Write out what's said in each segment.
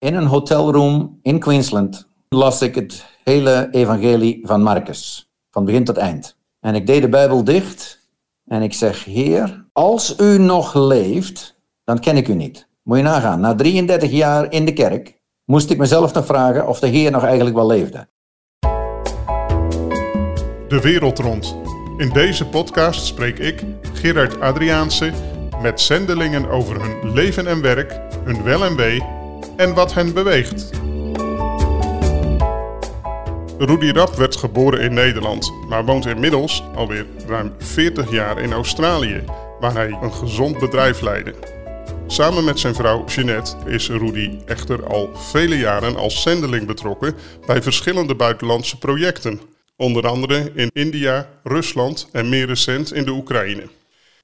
In een hotelroom in Queensland las ik het hele evangelie van Marcus, van begin tot eind. En ik deed de Bijbel dicht en ik zeg, Heer, als u nog leeft, dan ken ik u niet. Moet je nagaan, na 33 jaar in de kerk moest ik mezelf nog vragen of de Heer nog eigenlijk wel leefde. De wereld rond. In deze podcast spreek ik, Gerard Adriaanse, met zendelingen over hun leven en werk, hun wel en wee en wat hen beweegt. Rudy Rapp werd geboren in Nederland, maar woont inmiddels alweer ruim 40 jaar in Australië, waar hij een gezond bedrijf leidde. Samen met zijn vrouw Jeanette is Rudy echter al vele jaren als zendeling betrokken bij verschillende buitenlandse projecten, onder andere in India, Rusland en meer recent in de Oekraïne.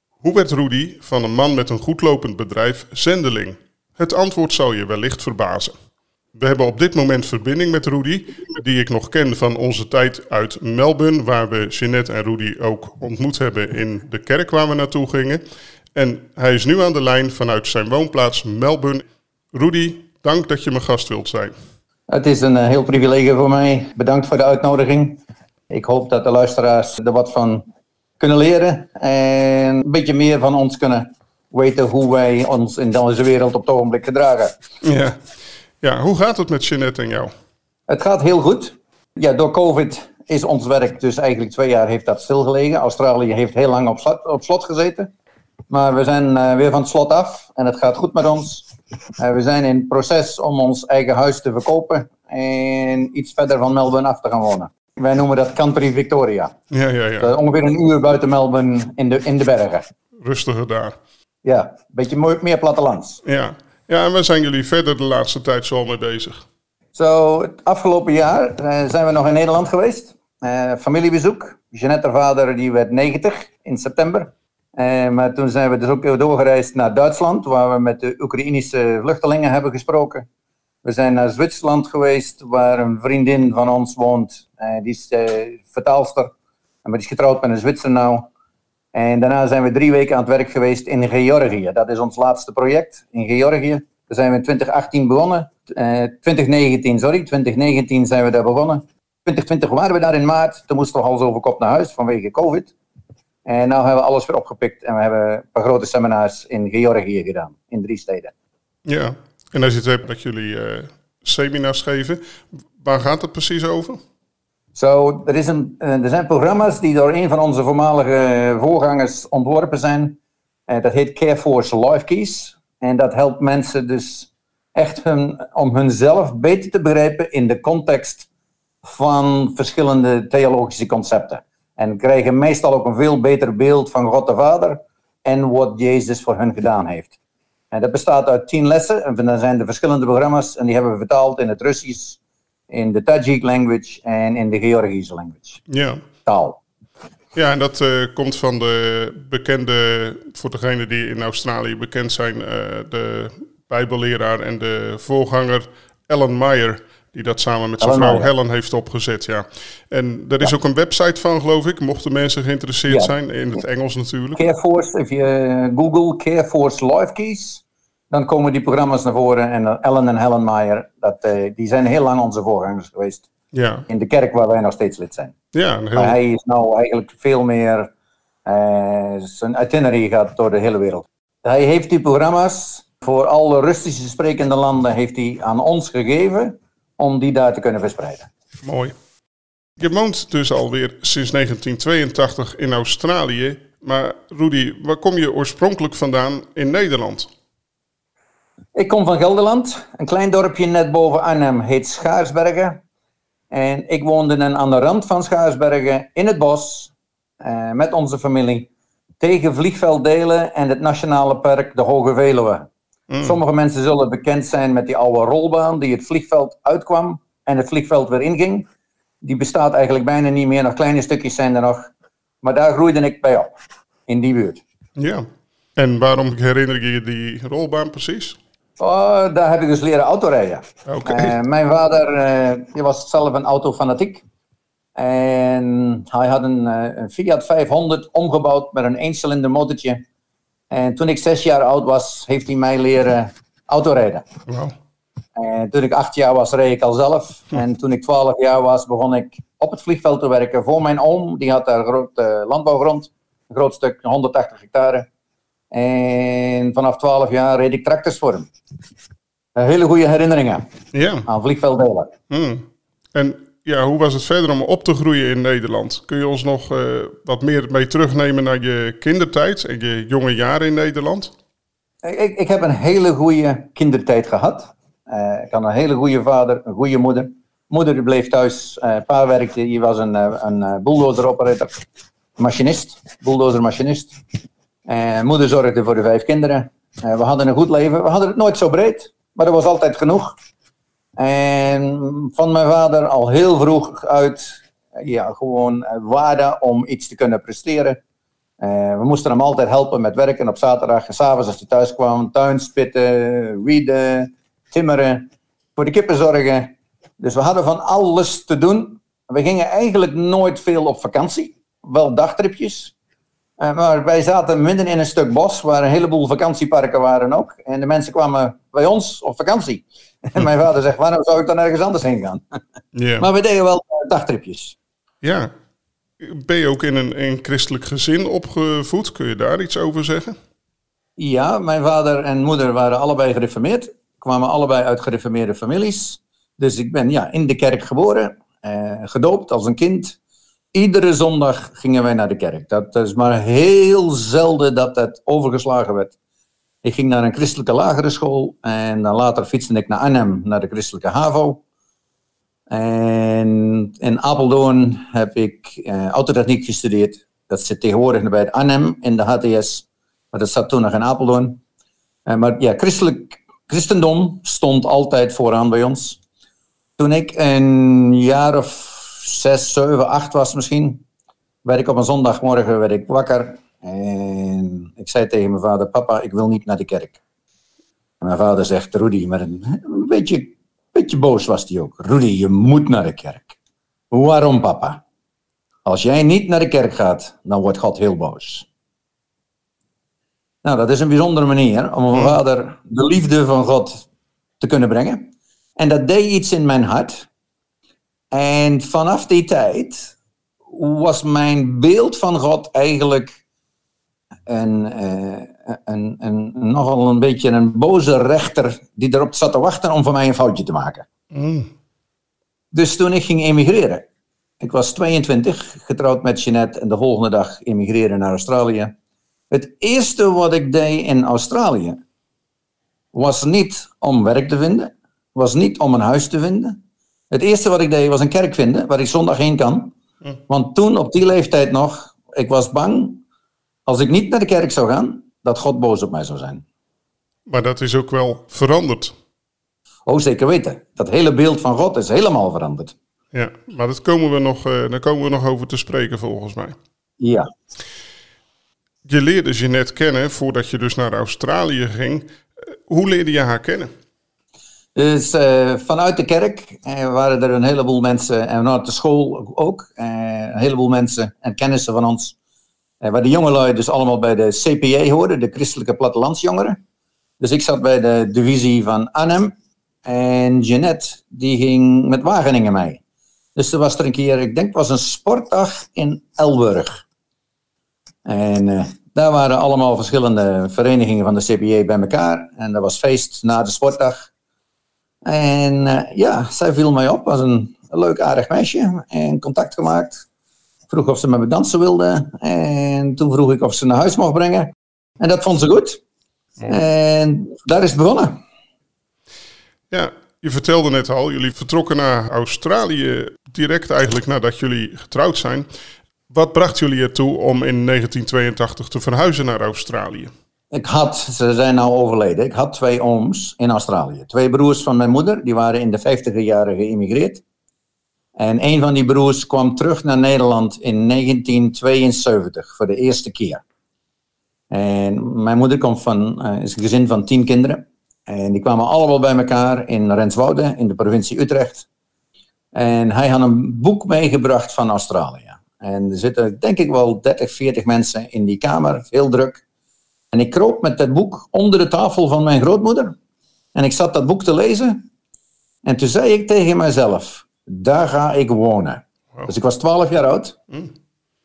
Hoe werd Rudy van een man met een goedlopend bedrijf zendeling? Het antwoord zal je wellicht verbazen. We hebben op dit moment verbinding met Rudy, die ik nog ken van onze tijd uit Melbourne, waar we Jeanette en Rudy ook ontmoet hebben in de kerk waar we naartoe gingen. En hij is nu aan de lijn vanuit zijn woonplaats Melbourne. Rudy, dank dat je mijn gast wilt zijn. Het is een eh, heel privilege voor mij. Bedankt voor de uitnodiging. Ik hoop dat de luisteraars er wat van kunnen leren en een beetje meer van ons kunnen weten hoe wij ons in deze wereld op het ogenblik gedragen. Ja. Ja, hoe gaat het met Jeanette en jou? Het gaat heel goed. Ja, door COVID is ons werk dus eigenlijk twee jaar heeft dat stilgelegen. Australië heeft heel lang op slot, op slot gezeten. Maar we zijn uh, weer van het slot af en het gaat goed met ons. Uh, we zijn in het proces om ons eigen huis te verkopen en iets verder van Melbourne af te gaan wonen. Wij noemen dat Country Victoria. Ja, ja, ja. Uh, ongeveer een uur buiten Melbourne in de, in de bergen. Rustiger daar. Ja, een beetje meer plattelands. Ja. ja, en waar zijn jullie verder de laatste tijd zo mee bezig? Zo, het afgelopen jaar uh, zijn we nog in Nederland geweest. Uh, familiebezoek. Jeanette, haar vader, die werd 90 in september. Uh, maar toen zijn we dus ook doorgereisd naar Duitsland, waar we met de Oekraïnische vluchtelingen hebben gesproken. We zijn naar Zwitserland geweest, waar een vriendin van ons woont. die is vertaalster. En die is getrouwd met een Zwitser nou. En daarna zijn we drie weken aan het werk geweest in Georgië. Dat is ons laatste project in Georgië. Daar zijn we in 2018 begonnen. Uh, 2019, sorry. 2019 zijn we daar begonnen. 2020 waren we daar in maart. Toen moesten we hals over kop naar huis vanwege COVID. En nu hebben we alles weer opgepikt. En we hebben een paar grote seminars in Georgië gedaan. In drie steden. Ja, en als je het hebt dat jullie uh, seminars geven. Waar gaat het precies over? Zo, er, is een, er zijn programma's die door een van onze voormalige voorgangers ontworpen zijn. dat heet Careforce Life Keys. En dat helpt mensen dus echt hun, om hunzelf beter te begrijpen in de context van verschillende theologische concepten. En krijgen meestal ook een veel beter beeld van God de Vader en wat Jezus voor hun gedaan heeft. En dat bestaat uit tien lessen. En dan zijn de verschillende programma's en die hebben we vertaald in het Russisch, in de Tajik language en in de Georgische language. Ja. Taal. Ja, en dat uh, komt van de bekende, voor degenen die in Australië bekend zijn, uh, de Bijbelleraar en de voorganger Ellen Meyer, die dat samen met zijn Ellen vrouw Meyer. Helen heeft opgezet. Ja. En er is ook een website van, geloof ik, mochten mensen geïnteresseerd Ja. zijn, in het Engels natuurlijk. Careforce, als je Google Careforce Life Keys, dan komen die programma's naar voren. En uh, Ellen en Helen Meyer, dat, uh, die zijn heel lang onze voorgangers geweest. Ja, In de kerk waar wij nog steeds lid zijn. ja heel, Maar hij is nou eigenlijk veel meer, uh, zijn itinerary gaat door de hele wereld. Hij heeft die programma's voor alle Russische sprekende landen heeft hij aan ons gegeven om die daar te kunnen verspreiden. mooi. Je woont dus alweer sinds 1982 in Australië. Maar Rudy, waar kom je oorspronkelijk vandaan in Nederland? Ik kom van Gelderland, een klein dorpje net boven Arnhem, heet Schaarsbergen. En ik woonde dan aan de rand van Schaarsbergen in het bos eh, met onze familie tegen vliegvelddelen en het nationale park de Hoge Veluwe. Mm. Sommige mensen zullen bekend zijn met die oude rolbaan die het vliegveld uitkwam en het vliegveld weer inging. Die bestaat eigenlijk bijna niet meer, nog kleine stukjes zijn er nog. Maar daar groeide ik bij op, in die buurt. Ja. En waarom herinner je je die rolbaan precies? Oh, daar heb ik dus leren autorijden. Oké. Eh, mijn vader eh, die was zelf een autofanatiek. En hij had een, eh, een Fiat 500 omgebouwd met een eencilinder motortje. En toen ik zes jaar oud was, heeft hij mij leren autorijden. Wauw. En toen ik acht jaar was, reed ik al zelf. En toen ik twaalf jaar was, begon ik op het vliegveld te werken voor mijn oom. Die had daar grote landbouwgrond, een groot stuk, 180 hectare. En vanaf 12 jaar reed ik tractors voor hem. hele goede herinneringen ja. aan vliegvelddelen. Hmm. En ja, hoe was het verder om op te groeien in Nederland? Kun je ons nog uh, wat meer mee terugnemen naar je kindertijd en je jonge jaren in Nederland? Ik, ik heb een hele goede kindertijd gehad. Uh, ik had een hele goede vader, een goede moeder. Moeder bleef thuis, uh, pa werkte, die was een, een bulldozer-operator, machinist, bulldozer-machinist. Moeder zorgde voor de vijf kinderen. we hadden een goed leven. We hadden het nooit zo breed, maar er was altijd genoeg. En van mijn vader al heel vroeg uit, ja, gewoon waarde om iets te kunnen presteren. Uh, we moesten hem altijd helpen met werken op zaterdag en s'avonds als hij thuis kwam. Tuin spitten, wieden, timmeren, voor de kippen zorgen. Dus we hadden van alles te doen. We gingen eigenlijk nooit veel op vakantie. Wel dagtripjes. Uh, maar wij zaten midden in een stuk bos waar een heleboel vakantieparken waren ook. En de mensen kwamen bij ons op vakantie. En mijn vader zegt, waarom zou ik dan ergens anders heen gaan? Yeah. Maar we deden wel dagtripjes. Ja. Ben je ook in een, in een christelijk gezin opgevoed? Kun je daar iets over zeggen? Ja, mijn vader en moeder waren allebei gereformeerd. Kwamen allebei uit gereformeerde families. Dus ik ben ja, in de kerk geboren, eh, gedoopt als een kind. Iedere zondag gingen wij naar de kerk. Dat is maar heel zelden dat dat overgeslagen werd. Ik ging naar een christelijke lagere school en dan later fietste ik naar Arnhem, naar de christelijke HAVO. En in Apeldoorn heb ik uh, autotechniek gestudeerd. Dat zit tegenwoordig bij het Arnhem in de HTS, maar dat zat toen nog in Apeldoorn. Uh, maar ja, christelijk, christendom stond altijd vooraan bij ons. Toen ik een jaar of zes, zeven, acht was misschien, werd ik op een zondagmorgen werd ik wakker en ik zei tegen mijn vader, papa, ik wil niet naar de kerk. En mijn vader zegt, Rudy, maar een, beetje, beetje boos was hij ook. Rudy, je moet naar de kerk. Waarom, papa? Als jij niet naar de kerk gaat, dan wordt God heel boos. Nou, dat is een bijzondere manier om mijn vader de liefde van God te kunnen brengen. En dat deed iets in mijn hart. En vanaf die tijd was mijn beeld van God eigenlijk een, uh, een, een, nogal een beetje een boze rechter die erop zat te wachten om voor mij een foutje te maken. Mm. Dus toen ik ging emigreren, ik was 22, getrouwd met Jeanette en de volgende dag emigreren naar Australië. Het eerste wat ik deed in Australië was niet om werk te vinden, was niet om een huis te vinden. Het eerste wat ik deed was een kerk vinden waar ik zondag heen kan. Mm. Want toen op die leeftijd nog, ik was bang als ik niet naar de kerk zou gaan, dat God boos op mij zou zijn. Maar dat is ook wel veranderd. Oh, zeker weten. Dat hele beeld van God is helemaal veranderd. Ja, maar dat komen we nog, uh, daar komen we nog over te spreken volgens mij. Ja. Je leerde Jeanette kennen voordat je dus naar Australië ging. Eh, hoe leerde je haar kennen? Dus uh, vanuit de kerk uh, waren er een heleboel mensen, en vanuit de school ook, uh, een heleboel mensen en kennissen van ons eh, waar de jongelui dus allemaal bij de CPA hoorden, de Christelijke Plattelandsjongeren. Dus ik zat bij de divisie van Arnhem. En Jeannette, die ging met Wageningen mee. Dus er was er een keer, ik denk het was een sportdag in Elburg. En daar waren allemaal verschillende verenigingen van de CPA bij elkaar. En dat was feest na de sportdag. En uh, ja, zij viel mij op, was een, een leuk aardig meisje. En contact gemaakt vroeg of ze met me dansen wilde. En toen vroeg ik of ze naar huis mocht brengen. En dat vond ze goed. En daar is het begonnen. Ja, je vertelde net al, jullie vertrokken naar Australië direct eigenlijk nadat jullie getrouwd zijn. Wat bracht jullie ertoe om in 1982 te verhuizen naar Australië? Ik had, ze zijn nou overleden, ik had twee ooms in Australië. Twee broers van mijn moeder, die waren in de 50 jaren geïmigreerd. En een van die broers kwam terug naar Nederland in 1972 voor de eerste keer. En mijn moeder komt van, uh, is een gezin van tien kinderen. En die kwamen allemaal bij elkaar in Renswoude, in de provincie Utrecht. En hij had een boek meegebracht van Australië. En er zitten denk ik wel 30, 40 mensen in die kamer, heel druk. En ik kroop met dat boek onder de tafel van mijn grootmoeder. En ik zat dat boek te lezen. En toen zei ik tegen mezelf, daar ga ik wonen. Wow. Dus ik was 12 jaar oud. Mm.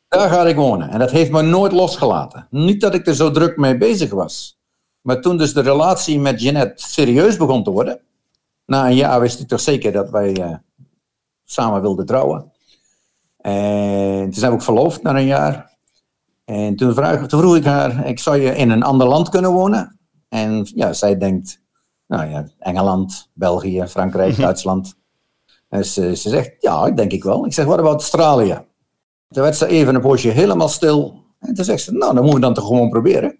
Daar ga ik wonen. En dat heeft me nooit losgelaten. Niet dat ik er zo druk mee bezig was. Maar toen dus de relatie met Jeanette serieus begon te worden. Na een jaar wist ik toch zeker dat wij eh, samen wilden trouwen. En toen zijn we ook verloofd na een jaar. En toen, vraag, toen vroeg ik haar, ik zou je in een ander land kunnen wonen? En ja, zij denkt, nou ja, Engeland, België, Frankrijk, Duitsland. En ze, ze zegt, ja, denk ik wel. Ik zeg, wat about Australië? Toen werd ze even een poosje helemaal stil. En toen zegt ze, nou, dan moeten we dan toch gewoon proberen.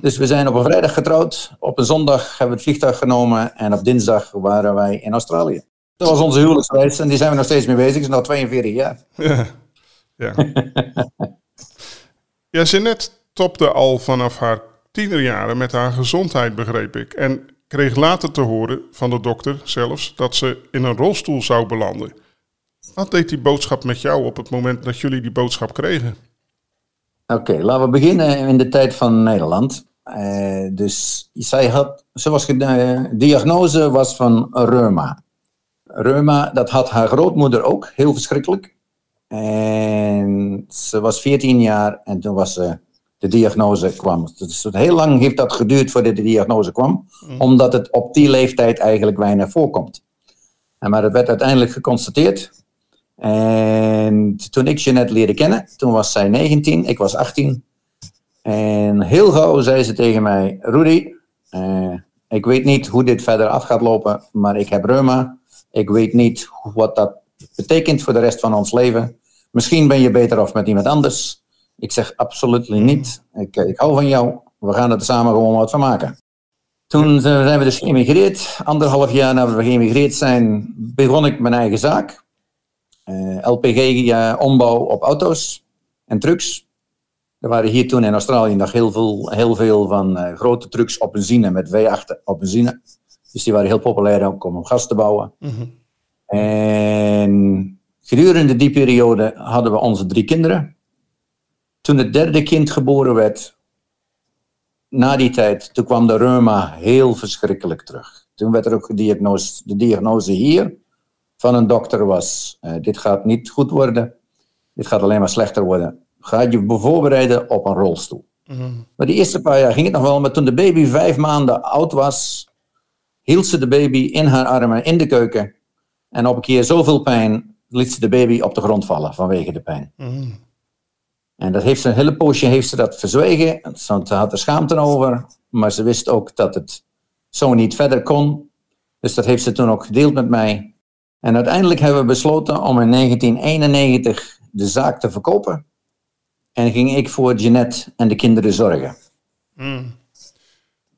Dus we zijn op een vrijdag getrouwd. Op een zondag hebben we het vliegtuig genomen. En op dinsdag waren wij in Australië. Dat was onze huwelijksreis. En die zijn we nog steeds mee bezig. Het is nu 42 jaar. Ja. Ja. ja, Jeanette topte al vanaf haar tienerjaren met haar gezondheid, begreep ik. En kreeg later te horen van de dokter zelfs dat ze in een rolstoel zou belanden. Wat deed die boodschap met jou op het moment dat jullie die boodschap kregen? Oké, laten we beginnen in de tijd van Nederland. Eh, dus zij had, ze was, eh, diagnose was van reuma. Reuma, dat had haar grootmoeder ook, heel verschrikkelijk. En ze was 14 jaar en toen was ze, de diagnose kwam. Dus heel lang heeft dat geduurd voordat de diagnose kwam, omdat het op die leeftijd eigenlijk weinig voorkomt. En maar het werd uiteindelijk geconstateerd. En toen ik Jeanette leerde kennen, toen was zij 19, ik was 18. En heel gauw zei ze tegen mij, Rudy, eh, ik weet niet hoe dit verder af gaat lopen, maar ik heb reuma. Ik weet niet wat dat betekent voor de rest van ons leven. Misschien ben je beter af met iemand anders. Ik zeg absoluut niet. Ik, ik hou van jou. We gaan er samen gewoon wat van maken. Toen zijn we dus geëmigreerd. Anderhalf jaar nadat we geëmigreerd zijn, begon ik mijn eigen zaak. Eh, LPG-ombouw op auto's en trucks. Er waren hier toen in Australië nog heel veel, heel veel van eh, grote trucks op benzine met V8 op benzine. Dus die waren heel populair om gas te bouwen. En gedurende die periode hadden we onze drie kinderen. Toen het derde kind geboren werd, na die tijd, toen kwam de reuma heel verschrikkelijk terug. Toen werd er ook gediagnose, de diagnose hier van een dokter was, eh, dit gaat niet goed worden, dit gaat alleen maar slechter worden. Ga je voorbereiden op een rolstoel. Maar de eerste paar jaar ging het nog wel, maar toen de baby vijf maanden oud was, hield ze de baby in haar armen in de keuken. En op een keer zoveel pijn liet ze de baby op de grond vallen vanwege de pijn. En dat heeft ze een hele poosje heeft ze dat verzwegen. Ze had er schaamte over, maar ze wist ook dat het zo niet verder kon. Dus dat heeft ze toen ook gedeeld met mij. En uiteindelijk hebben we besloten om in 1991 de zaak te verkopen. En ging ik voor Jeanette en de kinderen zorgen.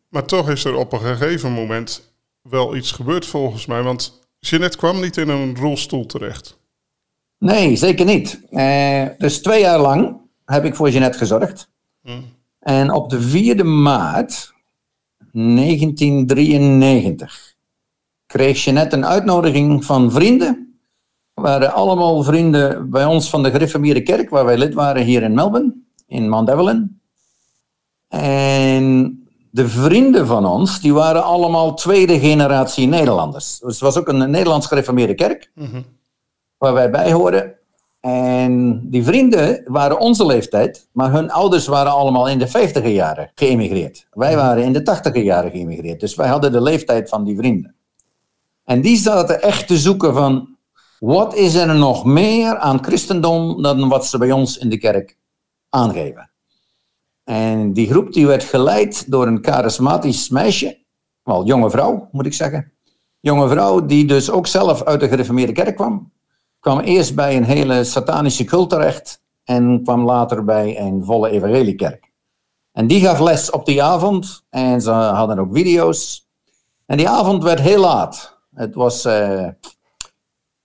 Maar toch is er op een gegeven moment wel iets gebeurd volgens mij. Want Jeanette kwam niet in een rolstoel terecht. Nee, zeker niet. Eh, dus twee jaar lang heb ik voor Jeanette gezorgd. En op de 4e maart 1993 kreeg Jeanette een uitnodiging van vrienden. We waren allemaal vrienden bij ons van de Gereformeerde Kerk, waar wij lid waren hier in Melbourne, in Mount Evelyn. En de vrienden van ons, die waren allemaal tweede generatie Nederlanders. Dus het was ook een Nederlands Gereformeerde Kerk waar wij bij horen. En die vrienden waren onze leeftijd, maar hun ouders waren allemaal in de 50 jaren geëmigreerd. Wij waren in de 80 jaren geëmigreerd, dus wij hadden de leeftijd van die vrienden. En die zaten echt te zoeken van, wat is er nog meer aan christendom dan wat ze bij ons in de kerk aangeven? En die groep die werd geleid door een charismatisch meisje, wel jonge vrouw moet ik zeggen. Jonge vrouw die dus ook zelf uit de gereformeerde kerk kwam kwam eerst bij een hele satanische cult terecht en kwam later bij een volle evangeliekerk. En die gaf les op die avond en ze hadden ook video's. En die avond werd heel laat. Het was eh,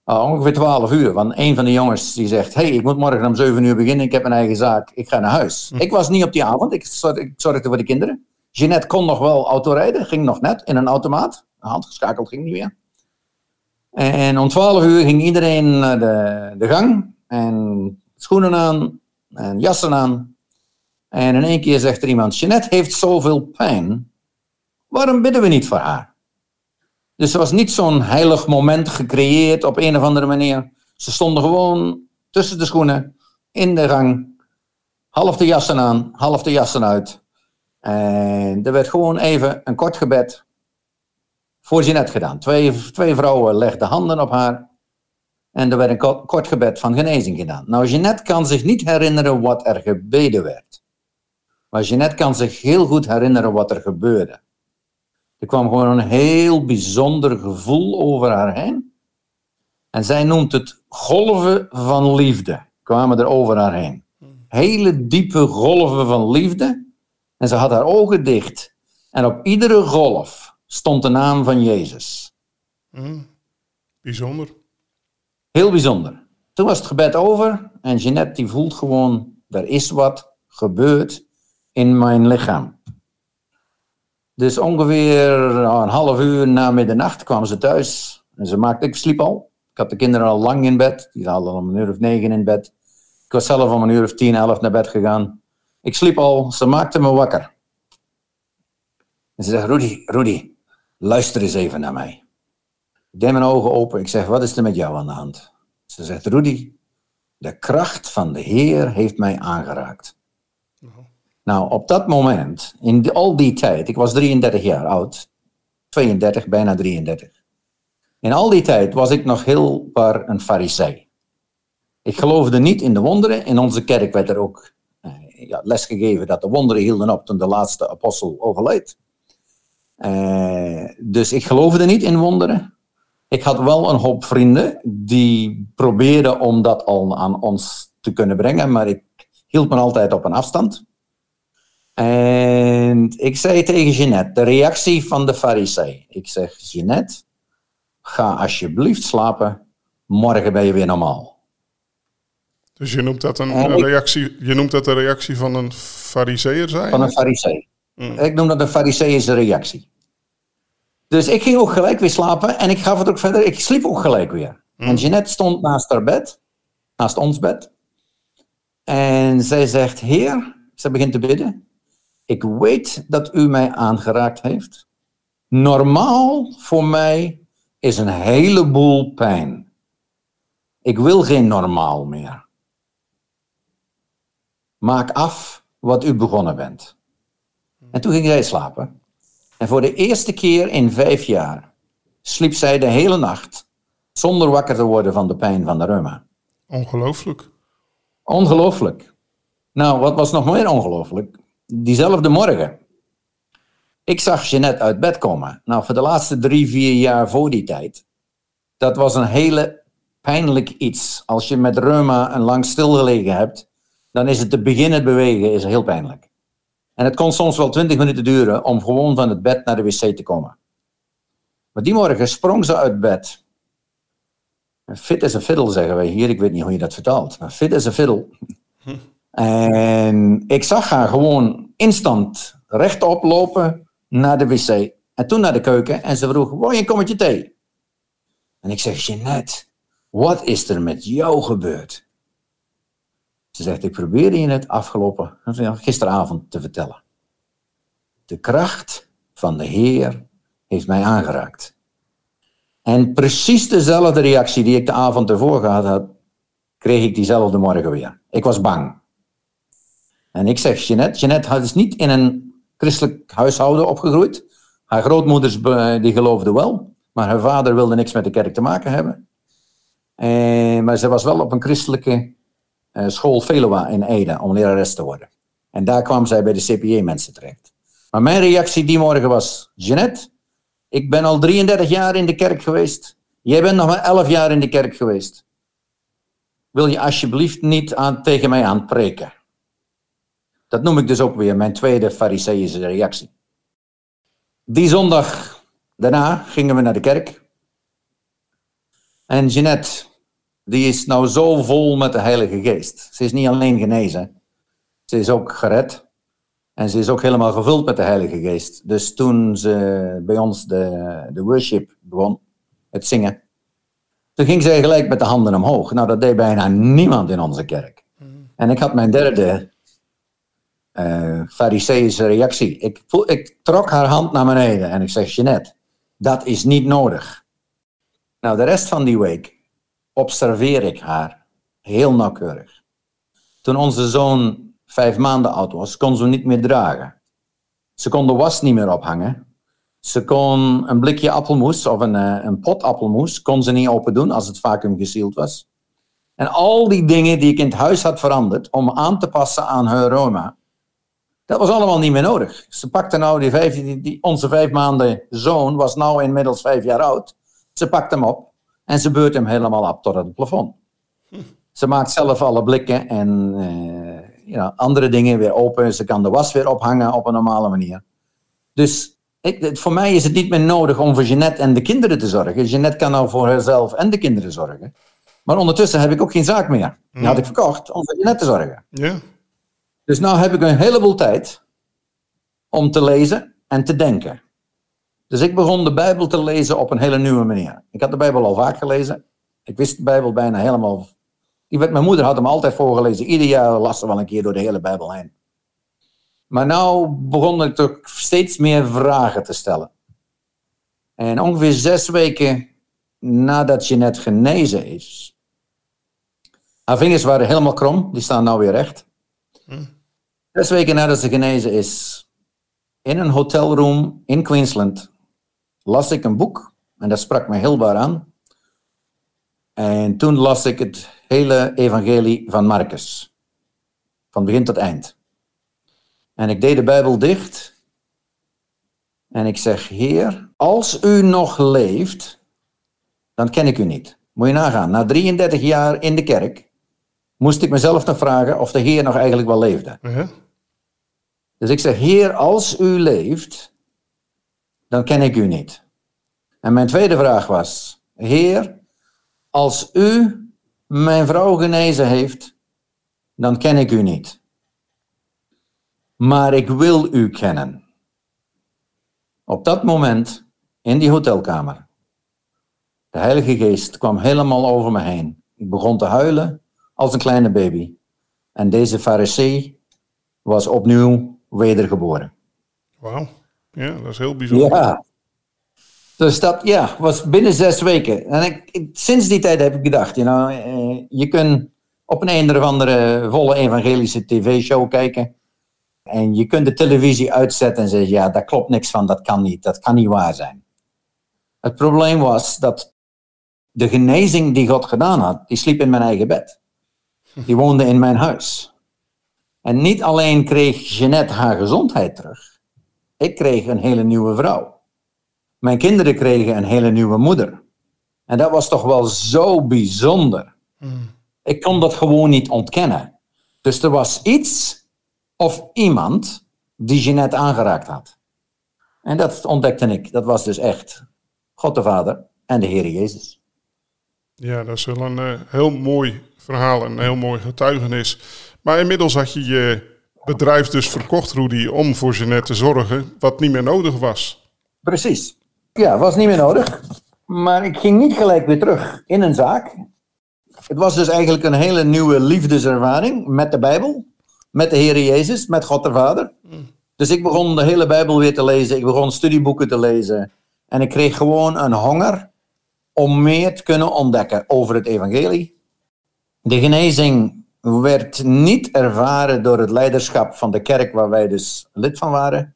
ah, ongeveer 12 uur, want een van de jongens die zegt, hey, ik moet morgen om 7 uur beginnen, ik heb een eigen zaak, ik ga naar huis. Ik was niet op die avond, ik zorgde voor de kinderen. Jeanette kon nog wel autorijden, ging nog net in een automaat. Handgeschakeld ging niet meer. En om 12 uur ging iedereen naar de, de gang. En schoenen aan en jassen aan. En in één keer zegt er iemand: Jeanette heeft zoveel pijn. Waarom bidden we niet voor haar? Dus er was niet zo'n heilig moment gecreëerd op een of andere manier. Ze stonden gewoon tussen de schoenen, in de gang, half de jassen aan, half de jassen uit. En er werd gewoon even een kort gebed voor Jeanette gedaan. Twee, twee vrouwen legden handen op haar. En er werd een kort gebed van genezing gedaan. Nou, Jeanette kan zich niet herinneren wat er gebeden werd. Maar Jeanette kan zich heel goed herinneren wat er gebeurde. Er kwam gewoon een heel bijzonder gevoel over haar heen. En zij noemt het golven van liefde, kwamen er over haar heen. Hele diepe golven van liefde. En ze had haar ogen dicht. En op iedere golf stond de naam van Jezus. Mm, bijzonder. Heel bijzonder. Toen was het gebed over en Jeanette die voelt gewoon, er is wat gebeurd in mijn lichaam. Dus ongeveer nou, een half uur na middernacht kwam ze thuis. En ze maakte, ik sliep al. Ik had de kinderen al lang in bed. Die hadden al om een uur of negen in bed. Ik was zelf om een uur of tien, elf naar bed gegaan. Ik sliep al, ze maakte me wakker. En ze zegt, Rudy, Rudy, luister eens even naar mij. Ik deed mijn ogen open. Ik zeg, wat is er met jou aan de hand? Ze zegt, Rudy, de kracht van de Heer heeft mij aangeraakt. Nou, op dat moment, in al die tijd, ik was 33 jaar oud, 32, bijna 33. In al die tijd was ik nog heel paar een farisee. Ik geloofde niet in de wonderen. In onze kerk werd er ook eh, ja, lesgegeven dat de wonderen hielden op toen de laatste apostel overleed. Eh, dus ik geloofde niet in wonderen. Ik had wel een hoop vrienden die probeerden om dat al aan ons te kunnen brengen, maar ik hield me altijd op een afstand. En ik zei tegen Jeanette, de reactie van de farisee. Ik zeg, Jeanette, ga alsjeblieft slapen, morgen ben je weer normaal. Dus je noemt dat een, reactie, je noemt dat een reactie van een fariseer zijn? Van een farisee. Mm. Ik noem dat een fariseïsche reactie. Dus ik ging ook gelijk weer slapen en ik gaf het ook verder. Ik sliep ook gelijk weer. Mm. En Jeanette stond naast haar bed, naast ons bed. En zij zegt, Heer, ze begint te bidden. Ik weet dat u mij aangeraakt heeft. Normaal voor mij is een heleboel pijn. Ik wil geen normaal meer. Maak af wat u begonnen bent. En toen ging zij slapen. En voor de eerste keer in vijf jaar sliep zij de hele nacht zonder wakker te worden van de pijn van de reuma. Ongelooflijk. Ongelooflijk. Nou, wat was nog meer ongelooflijk? Diezelfde morgen. Ik zag Jeanette uit bed komen. Nou, voor de laatste drie, vier jaar voor die tijd. Dat was een hele pijnlijk iets. Als je met reuma een lang stilgelegen hebt, dan is het te beginnen bewegen is heel pijnlijk. En het kon soms wel twintig minuten duren om gewoon van het bed naar de wc te komen. Maar die morgen sprong ze uit bed. Fit as a fiddle, zeggen wij hier. Ik weet niet hoe je dat vertaalt. Maar fit as a fiddle. En ik zag haar gewoon instant rechtop lopen naar de wc. En toen naar de keuken. En ze vroeg, wil je een kommetje thee? En ik zeg, Jeanette, wat is er met jou gebeurd? Ze zegt, ik probeerde je het afgelopen, gisteravond te vertellen. De kracht van de Heer heeft mij aangeraakt. En precies dezelfde reactie die ik de avond ervoor gehad had, kreeg ik diezelfde morgen weer. Ik was bang. En ik zeg Jeanette, Jeanette is niet in een christelijk huishouden opgegroeid. Haar grootmoeders die geloofden wel, maar haar vader wilde niks met de kerk te maken hebben. En, maar ze was wel op een christelijke uh, school Veluwa in Ede om lerares te worden. En daar kwam zij bij de CPA-mensen terecht. Maar mijn reactie die morgen was, Jeanette, ik ben al 33 jaar in de kerk geweest. Jij bent nog maar 11 jaar in de kerk geweest. Wil je alsjeblieft niet aan, tegen mij aanpreken? Dat noem ik dus ook weer mijn tweede fariseïsche reactie. Die zondag daarna gingen we naar de kerk. En Jeanette, die is nou zo vol met de Heilige Geest. Ze is niet alleen genezen, ze is ook gered. En ze is ook helemaal gevuld met de Heilige Geest. Dus toen ze bij ons de, de worship begon, het zingen, toen ging zij gelijk met de handen omhoog. Nou, dat deed bijna niemand in onze kerk. Mm. En ik had mijn derde uh, Fariseïsche reactie. Ik, ik trok haar hand naar beneden en ik zeg, Jeanette, Dat is niet nodig. Nou, de rest van die week observeer ik haar heel nauwkeurig. Toen onze zoon vijf maanden oud was, kon ze niet meer dragen. Ze kon de was niet meer ophangen. Ze kon een blikje appelmoes of een, eh, een pot appelmoes kon ze niet open doen als het vacuüm gesealed was. En al die dingen die ik in het huis had veranderd om aan te passen aan haar reuma, dat was allemaal niet meer nodig. Ze pakte nou die vijf, die, die, onze vijf maanden zoon was nou inmiddels vijf jaar oud. Ze pakt hem op en ze beurt hem helemaal op tot het plafond. Ze maakt zelf alle blikken en uh, andere dingen weer open. Ze kan de was weer ophangen op een normale manier. Dus ik, voor mij is het niet meer nodig om voor Jeannette en de kinderen te zorgen. Jeannette kan nou voor haarzelf en de kinderen zorgen. Maar ondertussen heb ik ook geen zaak meer. Die had ik verkocht om voor Jeannette te zorgen. Ja. Dus nu heb ik een heleboel tijd om te lezen en te denken. Dus ik begon de Bijbel te lezen op een hele nieuwe manier. Ik had de Bijbel al vaak gelezen. Ik wist de Bijbel bijna helemaal. Die werd, mijn moeder had hem altijd voorgelezen. Ieder jaar las ze wel een keer door de hele Bijbel heen. Maar nu begon ik toch steeds meer vragen te stellen. En ongeveer zes weken nadat je net genezen is. Haar vingers waren helemaal krom, die staan nou weer recht. Zes weken nadat ze genezen is, in een hotelroom in Queensland, las ik een boek en dat sprak me heel baar aan. En toen las ik het hele evangelie van Marcus, van begin tot eind. En ik deed de Bijbel dicht en ik zeg, Heer, als u nog leeft, dan ken ik u niet. Moet je nagaan, na 33 jaar in de kerk moest ik mezelf nog vragen of de Heer nog eigenlijk wel leefde. Uh dus ik zeg, Heer, als u leeft, dan ken ik u niet. En mijn tweede vraag was, Heer, als u mijn vrouw genezen heeft, dan ken ik u niet. Maar ik wil u kennen. Op dat moment, in die hotelkamer, de Heilige Geest kwam helemaal over me heen. Ik begon te huilen als een kleine baby. En deze farisee was opnieuw wedergeboren. Wauw, ja, dat is heel bijzonder. Ja, dus dat ja, was binnen zes weken. En ik, sinds die tijd heb ik gedacht, you know, eh, je kunt op een, een of andere volle evangelische tv-show kijken. En je kunt de televisie uitzetten en zeggen, ja, daar klopt niks van, dat kan niet, dat kan niet waar zijn. Het probleem was dat de genezing die God gedaan had, die sliep in mijn eigen bed. Die woonde in mijn huis. En niet alleen kreeg Jeannette haar gezondheid terug, ik kreeg een hele nieuwe vrouw. Mijn kinderen kregen een hele nieuwe moeder. En dat was toch wel zo bijzonder. Hmm. Ik kon dat gewoon niet ontkennen. Dus er was iets of iemand die Jeannette aangeraakt had. En dat ontdekte ik. Dat was dus echt God de Vader en de Heer Jezus. Ja, dat is wel een uh, heel mooi verhaal, een heel mooi getuigenis. Maar inmiddels had je je bedrijf dus verkocht, Rudy, om voor Jeannette te zorgen, wat niet meer nodig was. Precies. Ja, was niet meer nodig. Maar ik ging niet gelijk weer terug in een zaak. Het was dus eigenlijk een hele nieuwe liefdeservaring met de Bijbel, met de Heer Jezus, met God de Vader. Dus ik begon de hele Bijbel weer te lezen, ik begon studieboeken te lezen. En ik kreeg gewoon een honger om meer te kunnen ontdekken over het evangelie. De genezing werd niet ervaren door het leiderschap van de kerk waar wij dus lid van waren.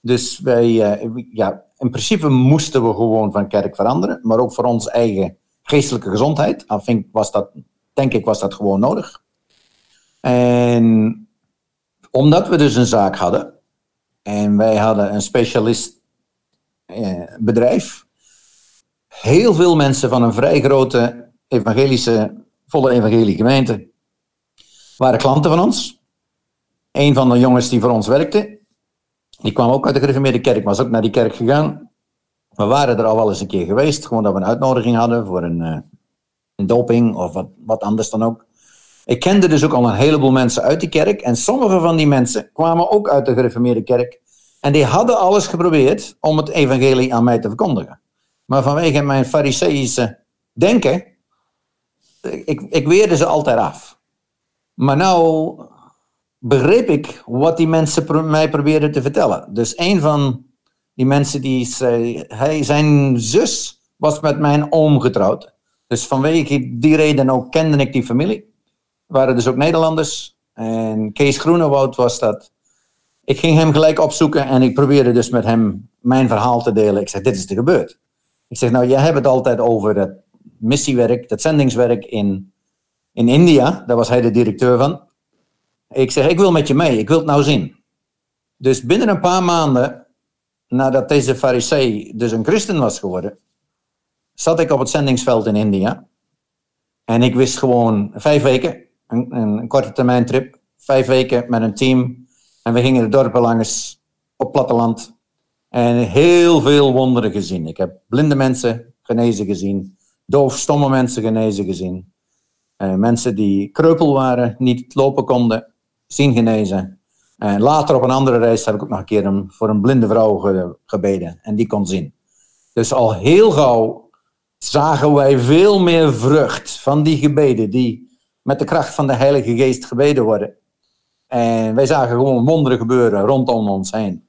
Dus wij, uh, ja, in principe moesten we gewoon van kerk veranderen, maar ook voor onze eigen geestelijke gezondheid. Denk, was dat, denk ik was dat gewoon nodig. En omdat we dus een zaak hadden, en wij hadden een specialist eh, bedrijf, heel veel mensen van een vrij grote evangelische, volle evangelie gemeente, waren klanten van ons. Een van de jongens die voor ons werkte, die kwam ook uit de gereformeerde kerk, was ook naar die kerk gegaan. We waren er al wel eens een keer geweest, gewoon dat we een uitnodiging hadden voor een, uh, een doping of wat, wat anders dan ook. Ik kende dus ook al een heleboel mensen uit die kerk en sommige van die mensen kwamen ook uit de gereformeerde kerk. En die hadden alles geprobeerd om het evangelie aan mij te verkondigen. Maar vanwege mijn fariseïsche denken, ik, ik weerde ze altijd af. Maar nou begreep ik wat die mensen mij probeerden te vertellen. Dus een van Die mensen die zei, hij, zijn zus was met mijn oom getrouwd. Dus vanwege die reden ook kende ik die familie. Waren dus ook Nederlanders. En Kees Groenewoud was dat. Ik ging hem gelijk opzoeken en ik probeerde dus met hem mijn verhaal te delen. Ik zeg, dit is er gebeurd. Ik zeg, nou, jij hebt het altijd over het missiewerk, het zendingswerk in, in India. Daar was hij de directeur van. Ik zeg, ik wil met je mee, ik wil het nou zien. Dus binnen een paar maanden, nadat deze farisee dus een christen was geworden, zat ik op het zendingsveld in India. En ik wist gewoon vijf weken, een, een korte termijn trip, vijf weken met een team. En we gingen de dorpen langs op platteland. En heel veel wonderen gezien. Ik heb blinde mensen genezen gezien, doof, stomme mensen genezen gezien. Uh, mensen die kreupel waren, niet lopen konden, zien genezen. En later op een andere reis heb ik ook nog een keer een, voor een blinde vrouw gebeden en die kon zien. Dus al heel gauw zagen wij veel meer vrucht van die gebeden die met de kracht van de Heilige Geest gebeden worden. En wij zagen gewoon wonderen gebeuren rondom ons heen.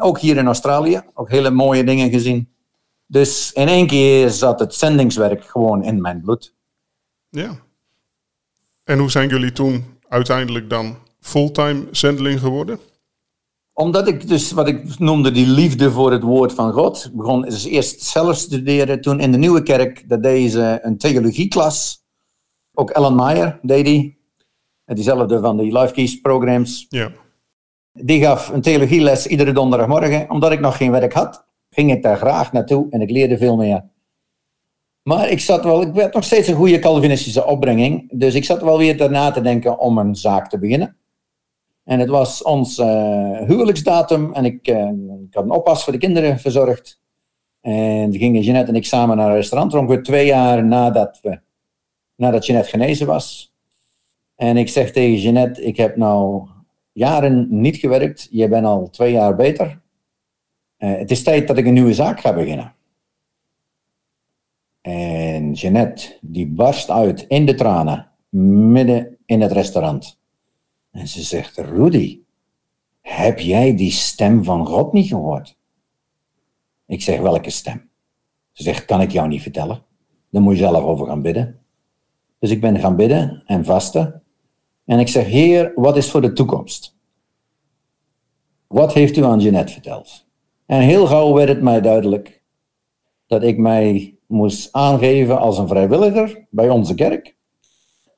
Ook hier in Australië, ook hele mooie dingen gezien. Dus in één keer zat het zendingswerk gewoon in mijn bloed. Ja. En hoe zijn jullie toen uiteindelijk dan fulltime zendeling geworden? Omdat ik dus, wat ik noemde, die liefde voor het woord van God. Begon dus eerst zelf studeren. Toen in de Nieuwe Kerk, dat deed ze een theologieklas. Ook Ellen Meyer deed die. Diezelfde van die Life Keys programs. Ja. Die gaf een theologieles iedere donderdagmorgen. Omdat ik nog geen werk had, ging ik daar graag naartoe en ik leerde veel meer. Maar ik zat wel, ik werd nog steeds een goede Calvinistische opbrenging. Dus ik zat wel weer daarna te denken om een zaak te beginnen. En het was ons uh, huwelijksdatum en ik, uh, ik, had een oppas voor de kinderen verzorgd. En toen gingen Jeanette en ik samen naar een restaurant, ongeveer twee jaar nadat, we, nadat Jeanette genezen was. En ik zeg tegen Jeanette, ik heb nou jaren niet gewerkt, je bent al twee jaar beter. Uh, het is tijd dat ik een nieuwe zaak ga beginnen. En Jeanette, die barst uit in de tranen, midden in het restaurant. En ze zegt, Rudy, heb jij die stem van God niet gehoord? Ik zeg, welke stem? Ze zegt, kan ik jou niet vertellen. Daar moet je zelf over gaan bidden. Dus ik ben gaan bidden en vasten. En ik zeg, Heer, wat is voor de toekomst? Wat heeft u aan Jeanette verteld? En heel gauw werd het mij duidelijk dat ik mij moest aangeven als een vrijwilliger bij onze kerk.